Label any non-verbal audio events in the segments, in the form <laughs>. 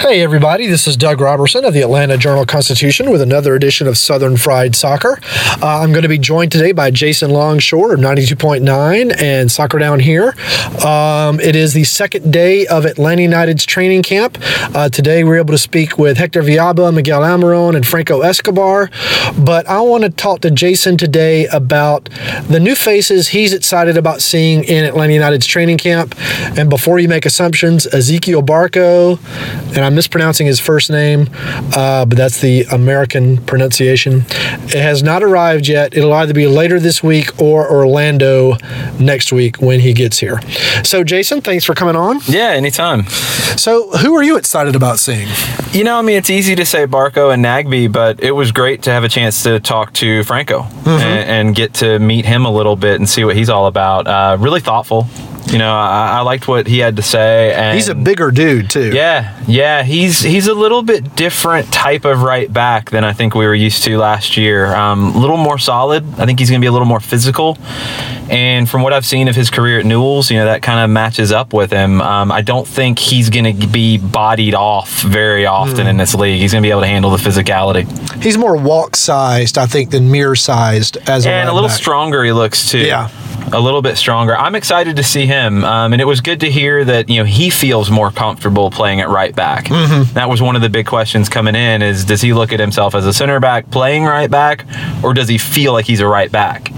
Hey, everybody, this is Doug Roberson of the Atlanta Journal Constitution with another edition of Southern Fried Soccer. Uh, I'm going to be joined today by Jason Longshore of 92.9 and Soccer Down Here. Um, it is the second day of Atlanta United's training camp. Uh, today, we're able to speak with Hector Villalba, Miguel Almiron, and Franco Escobar. But I want to talk to Jason today about the new faces he's excited about seeing in Atlanta United's training camp. And before you make assumptions, Ezekiel Barco, and I'm mispronouncing his first name, uh, but that's the American pronunciation. It has not arrived yet. It'll either be later this week or Orlando next week when he gets here. So, Jason, thanks for coming on. Yeah, anytime. So, who are you excited about seeing? You know, I mean, it's easy to say Barco and Nagbe, but it was great to have a chance to talk to Franco Mm-hmm. and, and get to meet him a little bit and see what he's all about. Uh, really thoughtful. You know, I, I liked what he had to say. And He's a bigger dude, too. Yeah, yeah, he's he's a little bit different type of right back than I think we were used to last year. Um, a little more solid. I think he's going to be a little more physical. And from what I've seen of his career at Newell's, you know that kind of matches up with him. Um, I don't think he's going to be bodied off very often in this league. He's going to be able to handle the physicality. He's more Walkes sized, I think, than Mears sized as a and a little back. stronger he looks too. Yeah. A little bit stronger. I'm excited to see him, um, and it was good to hear that you know he feels more comfortable playing at right back. Mm-hmm. That was one of the big questions coming in: is does he look at himself as a center back playing right back, or does he feel like he's a right back?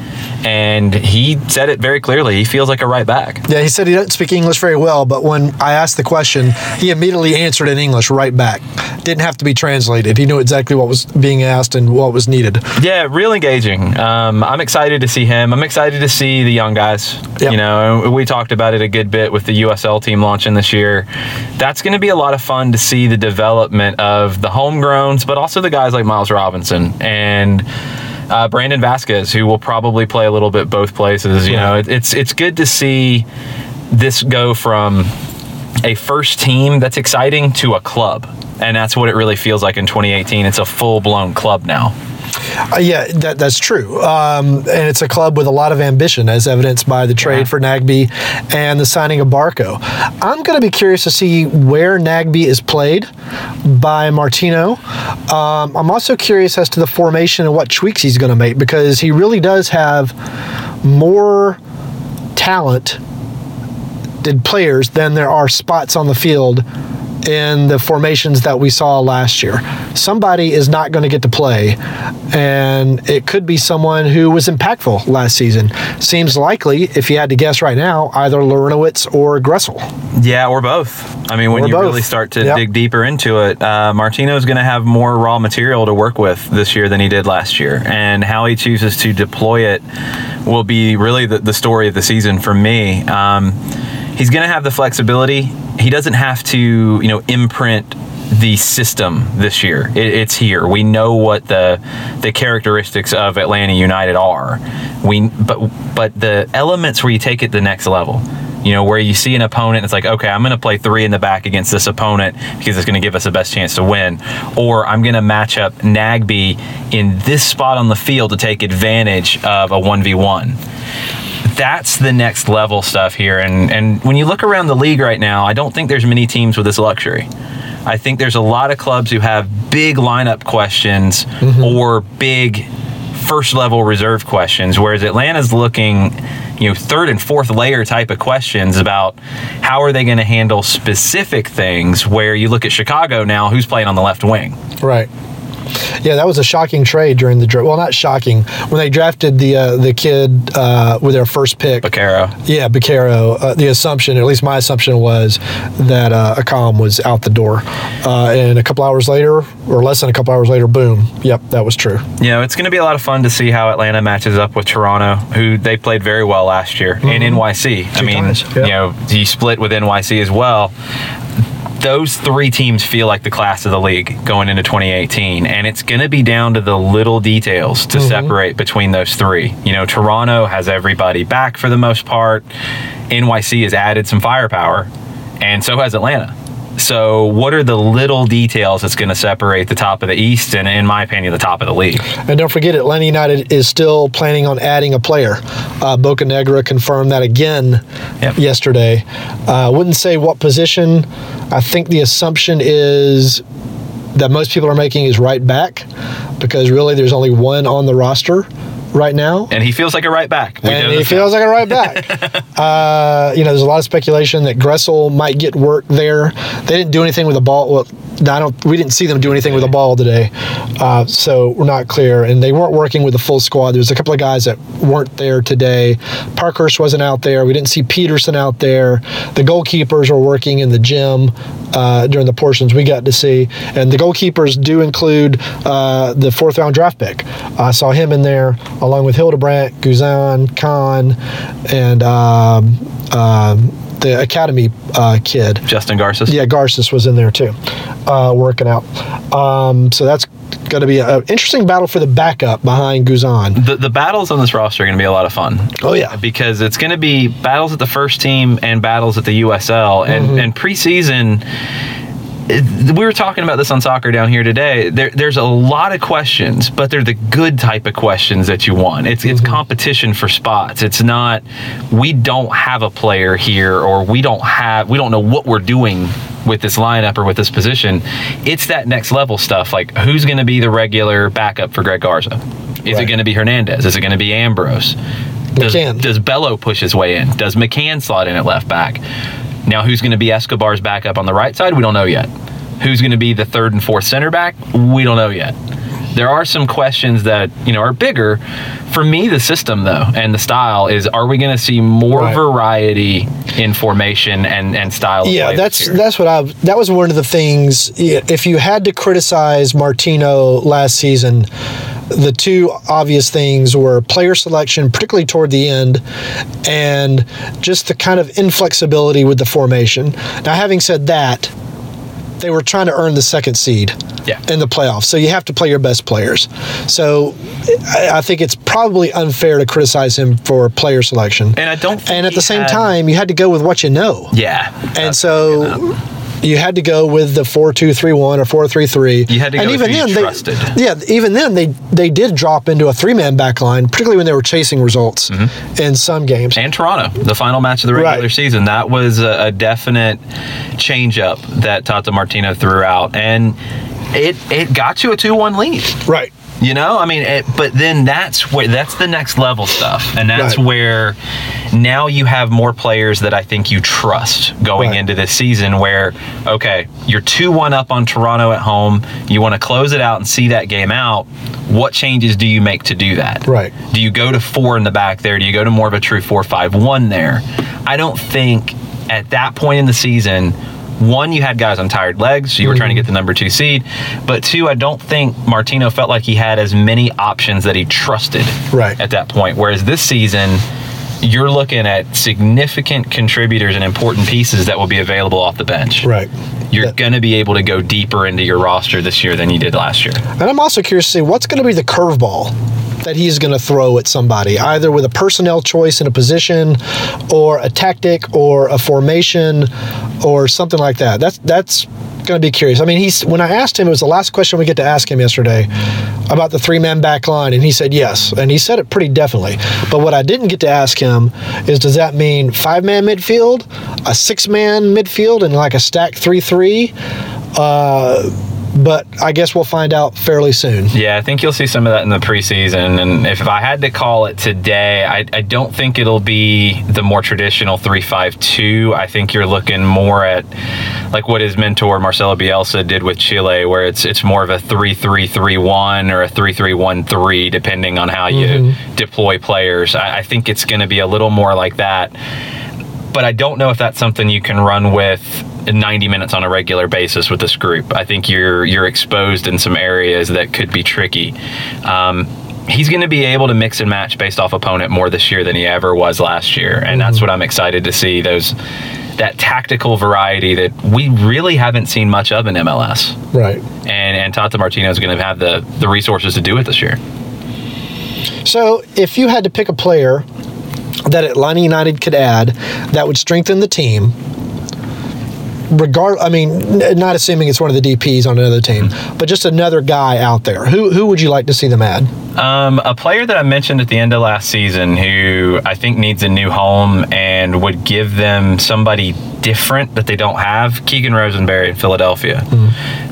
And he said it very clearly. He feels like a right back. Yeah, he said he doesn't speak English very well, but when I asked the question, he immediately answered in English right back. Didn't have to be translated. He knew exactly what was being asked and what was needed. Yeah, real engaging. Um, I'm excited to see him. I'm excited to see the young guys. Yep. You know, we talked about it a good bit with the USL team launching this year. That's going to be a lot of fun to see the development of the homegrowns, but also the guys like Miles Robinson and. Uh, Brandon Vazquez, who will probably play a little bit both places. You know, it, it's it's good to see this go from a first team that's exciting to a club, and that's what it really feels like in 2018. It's a full blown club now. Uh, yeah, that, that's true. Um, and it's a club with a lot of ambition, as evidenced by the trade Yeah. for Nagbe and the signing of Barco. I'm going to be curious to see where Nagbe is played by Martino. Um, I'm also curious as to the formation and what tweaks he's going to make because he really does have more talent did players than there are spots on the field in the formations that we saw last year. Somebody is not going to get to play, and it could be someone who was impactful last season. Seems likely, if you had to guess right now, either Larentowicz or Gressel. Yeah, or both. I mean, when Or you both. really start to Yep. dig deeper into it, uh, Martino's going to have more raw material to work with this year than he did last year. And how he chooses to deploy it will be really the, the story of the season for me. Um, he's going to have the flexibility. He doesn't have to, you know, imprint the system this year. It, it's here. We know what the the characteristics of Atlanta United are. We but but the elements where you take it the next level. You know, where you see an opponent, it's like, okay, I'm going to play three in the back against this opponent because it's going to give us the best chance to win. Or I'm going to match up Nagbe in this spot on the field to take advantage of a 1v1 that's the next level stuff here. And and when you look around the league right now, I don't think there's many teams with this luxury. I think there's a lot of clubs who have big lineup questions mm-hmm. or big first level reserve questions, whereas Atlanta's looking, you know, third and fourth layer type of questions about how are they going to handle specific things. Where you look at Chicago now, who's playing on the left wing? Right. Yeah, that was a shocking trade during the draft. Well, not shocking when they drafted the uh, the kid uh, with their first pick. Baccaro. Yeah, Bacaro. Uh, the assumption, at least my assumption, was that uh, Accam was out the door, uh, and a couple hours later, or less than a couple hours later, boom. Yep, that was true. You know, it's going to be a lot of fun to see how Atlanta matches up with Toronto, who they played very well last year, and NYC. I mean, times, yeah. you know, you split with NYC as well. Those three teams feel like the class of the league going into 2018, and it's going to be down to the little details to mm-hmm. separate between those three. You know, Toronto has everybody back for the most part. NYC has added some firepower, and so has Atlanta. So, what are the little details that's going to separate the top of the East and, in my opinion, the top of the league? And don't forget, Atlanta United is still planning on adding a player. Uh, Bocanegra confirmed that again Yep. yesterday. Uh, wouldn't say what position. I think the assumption is that most people are making is right back because really there's only one on the roster right now. and he feels like a right back. We and he feels like a right back. <laughs> uh, you know, there's a lot of speculation that Gressel might get work there. They didn't do anything with the ball. Well, I don't. We didn't see them do anything with the ball today, uh, so we're not clear. And they weren't working with the full squad. There's a couple of guys that weren't there today. Parkhurst wasn't out there. We didn't see Peterson out there. The goalkeepers were working in the gym uh, during the portions we got to see, and the goalkeepers do include uh, the fourth round draft pick. I saw him in there along with Hildebrandt, Guzan, Kann, and um, um, the academy uh, kid. Justin Garces. Yeah, Garces was in there too, uh, working out. Um, so that's going to be an interesting battle for the backup behind Guzan. The, the battles on this roster are going to be a lot of fun. Oh, yeah. because it's going to be battles at the first team and battles at the USL and Mm-hmm. and preseason. We were talking about this on soccer down here today. There, there's a lot of questions, but they're the good type of questions that you want. It's it's Mm-hmm. competition for spots. It's not we don't have a player here or we don't have we don't know what we're doing with this lineup or with this position. It's that next level stuff. Like who's going to be the regular backup for Greg Garza? Is it going to be Hernandez? Is it going to be Ambrose? Does, McCann. does Bello push his way in? Does McCann slot in at left back? Now, who's going to be Escobar's backup on the right side? We don't know yet. Who's going to be the third and fourth center back? We don't know yet. There are some questions that you know are bigger. For me, the system though and the style is: Are we going to see more Right. variety in formation and and style? Yeah, that's that's what I. That was one of the things. If you had to criticize Martino last season, the two obvious things were player selection, particularly toward the end, and just the kind of inflexibility with the formation. Now, having said that, they were trying to earn the second seed Yeah. in the playoffs. So you have to play your best players. So I, think it's probably unfair to criticize him for player selection. And I don't think And at the same had- time, you had to go with what you know. yeah. And so you had to go with the four two three one or four three three. You had to and go even then, trusted. They, yeah, even then they they did drop into a three man back line, particularly when they were chasing results in some games. Mm-hmm. and Toronto, the final match of the regular Right. season. That was a, a definite change up that Tata Martino threw out, and it it got you a two one lead. right. You know, I mean, it, but then that's where that's the next level stuff, and that's Right. where now you have more players that I think you trust going Right. into this season. Where okay, you're two one up on Toronto at home, you want to close it out and see that game out. What changes do you make to do that? Right. Do you go to four in the back there? Do you go to more of a true four five one there? I don't think at that point in the season. One, you had guys on tired legs, so you were trying to get the number two seed. But two, I don't think Martino felt like he had as many options that he trusted Right. at that point. Whereas this season, you're looking at significant contributors and important pieces that will be available off the bench. Right. You're That- going to be able to go deeper into your roster this year than you did last year. And I'm also curious to see what's going to be the curveball that he's going to throw at somebody, either with a personnel choice in a position, or a tactic, or a formation, or something like that. That's that's going to be curious. I mean, he's when I asked him, it was the last question we get to ask him yesterday about the three man back line, and he said yes, and he said it pretty definitely. But what I didn't get to ask him is, does that mean five man midfield, a six man midfield, and like a stack three three? Uh, but I guess we'll find out fairly soon. Yeah, I think you'll see some of that in the preseason. And if I had to call it today, I, I don't think it'll be the more traditional 3 5 2. I think you're looking more at like what his mentor Marcelo Bielsa did with Chile, where it's it's more of a 3 3 3 1 or a 3 3 1 3, depending on how you Mm-hmm. deploy players. I, I think it's going to be a little more like that. But I don't know if that's something you can run with 90 minutes on a regular basis with this group. I think you're you're exposed in some areas that could be tricky. Um, he's going to be able to mix and match based off opponent more this year than he ever was last year, and that's what I'm excited to see. Those that tactical variety that we really haven't seen much of in MLS, Right. and and Tata Martino is going to have the the resources to do it this year. So, if you had to pick a player that Atlanta United could add that would strengthen the team, regard, I mean, n- not assuming it's one of the DPs on another team, but just another guy out there, who who would you like to see them add? Um, a player that I mentioned at the end of last season who I think needs a new home and would give them somebody different that they don't have, Keegan Rosenberry in Philadelphia.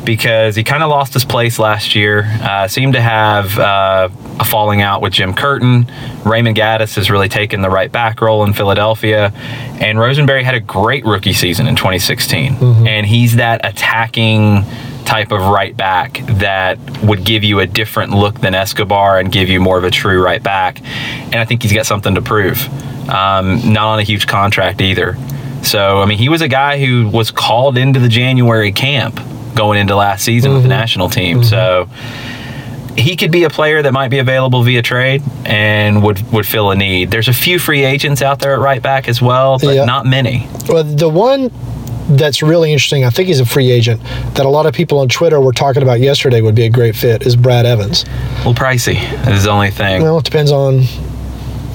Because he kind of lost his place last year, uh, seemed to have uh, a falling out with Jim Curtin. Raymond Gaddis has really taken the right back role in Philadelphia. And Rosenberry had a great rookie season in 2016. And he's that attacking type of right back that would give you a different look than Escobar and give you more of a true right back. And I think he's got something to prove. Um, not on a huge contract either. So, I mean, he was a guy who was called into the January camp going into last season with the mm-hmm. national team. Mm-hmm. So, he could be a player that might be available via trade and would would fill a need. There's a few free agents out there at right back as well, but Yeah. not many. Well, the one that's really interesting, I think he's a free agent, that a lot of people on Twitter were talking about yesterday would be a great fit is Brad Evans. Well, pricey is the only thing. Well, it depends on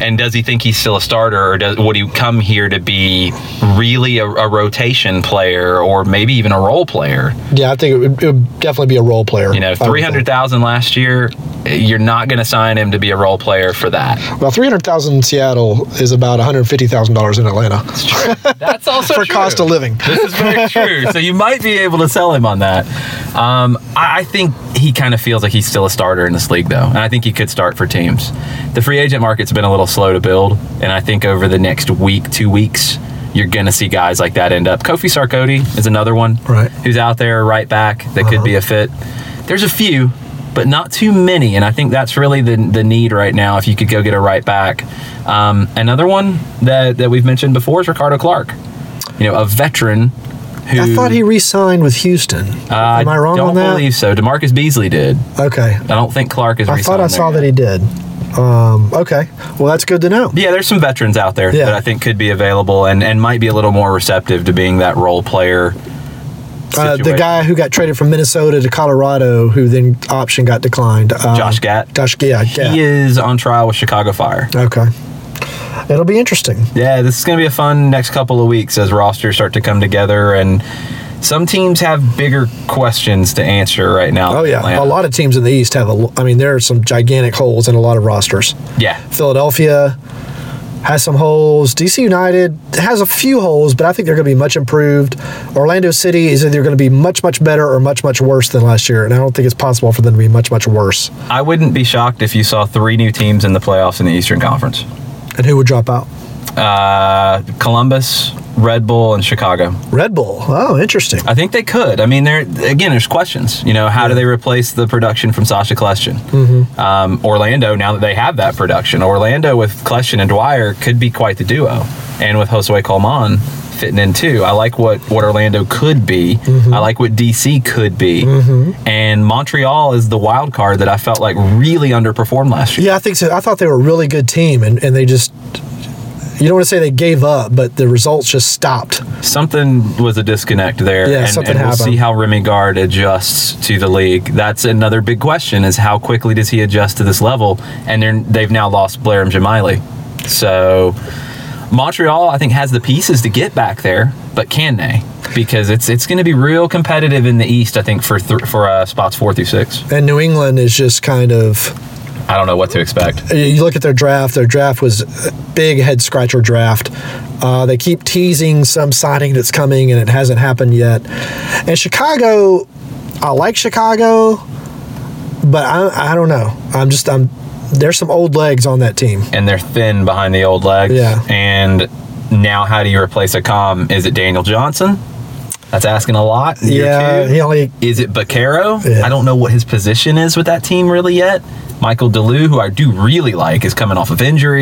And does he think he's still a starter, or does, would he come here to be really a, a rotation player, or maybe even a role player? Yeah, I think it would, it would definitely be a role player. You know, I would think. three hundred thousand last year. You're not going to sign him to be a role player for that. Well, three hundred thousand in Seattle is about one hundred fifty thousand dollars in Atlanta That's true. That's also <laughs> for cost of living. This is very <laughs> true. So you might be able to sell him on that. Um, I, I think he kind of feels like he's still a starter in this league, though, and I think he could start for teams. The free agent market's been a little slow to build, and I think over the next week, two weeks, you're going to see guys like that end up. Kofi Sarkodie is another one, Right. Who's out there right back that could be a fit. There's a few, but not too many, and I think that's really the the need right now. If you could go get a right back, um, another one that that we've mentioned before is Ricardo Clark. You know, a veteran who I thought he re-signed with Houston. uh, Am I wrong on that? don't on that? believe so. DaMarcus Beasley did. Okay, I don't think Clark is. I thought I saw that he did. Um, okay, well that's good to know. Yeah, there's some veterans out there Yeah. that I think could be available and, and might be a little more receptive to being that role player. Uh, the guy who got traded from Minnesota to Colorado, who then option got declined. Um, Josh Gatt. Josh, yeah, yeah. He is on trial with Chicago Fire. Okay, it'll be interesting. Yeah, this is going to be a fun next couple of weeks as rosters start to come together and some teams have bigger questions to answer right now. Oh yeah, Atlanta. a lot of teams in the East have a. I mean, there are some gigantic holes in a lot of rosters. Yeah. Philadelphia has some holes. DC United has a few holes, but I think they're going to be much improved. Orlando City is either going to be much, much better or much, much worse than last year, and I don't think it's possible for them to be much, much worse. I wouldn't be shocked if you saw three new teams in the playoffs in the Eastern Conference. And who would drop out? Uh, Columbus, Red Bull, and Chicago. Red Bull. Oh, interesting. I think they could. I mean, there again, there's questions. You know, how do they replace the production from Sacha Kljestan? Mm-hmm. Um, Orlando, now that they have that production, Orlando with Kljestan and Dwyer could be quite the duo, and with Josue Colman fitting in too. I like what what Orlando could be. Mm-hmm. I like what DC could be, and Montreal is the wild card that I felt like really underperformed last year. Yeah, I think so. I thought they were a really good team, and, and they just. You don't want to say they gave up, but the results just stopped. something was a disconnect there. Yeah, and, something and we'll happened. see how Remi Garde adjusts to the league. That's another big question: is how quickly does he adjust to this level? And they're, they've now lost Blair and Jamiley, so Montreal I think has the pieces to get back there, but can they? Because it's it's going to be real competitive in the East. I think for th- for uh, spots four through six. And New England is just kind of. I don't know what to expect. You look at their draft. Their draft was a big head scratcher draft. Uh, they keep teasing some signing that's coming, and it hasn't happened yet. And Chicago, I like Chicago, but I, I don't know. I'm just I'm there's some old legs on that team. and they're thin behind the old legs. Yeah. And now, how do you replace Accam? Is it Daniel Johnson? That's asking a lot. Yeah, two? he only Is it Baccaro? Yeah. I don't know what his position is with that team really yet. Michael de Leeuw, who I do really like, is coming off of injury.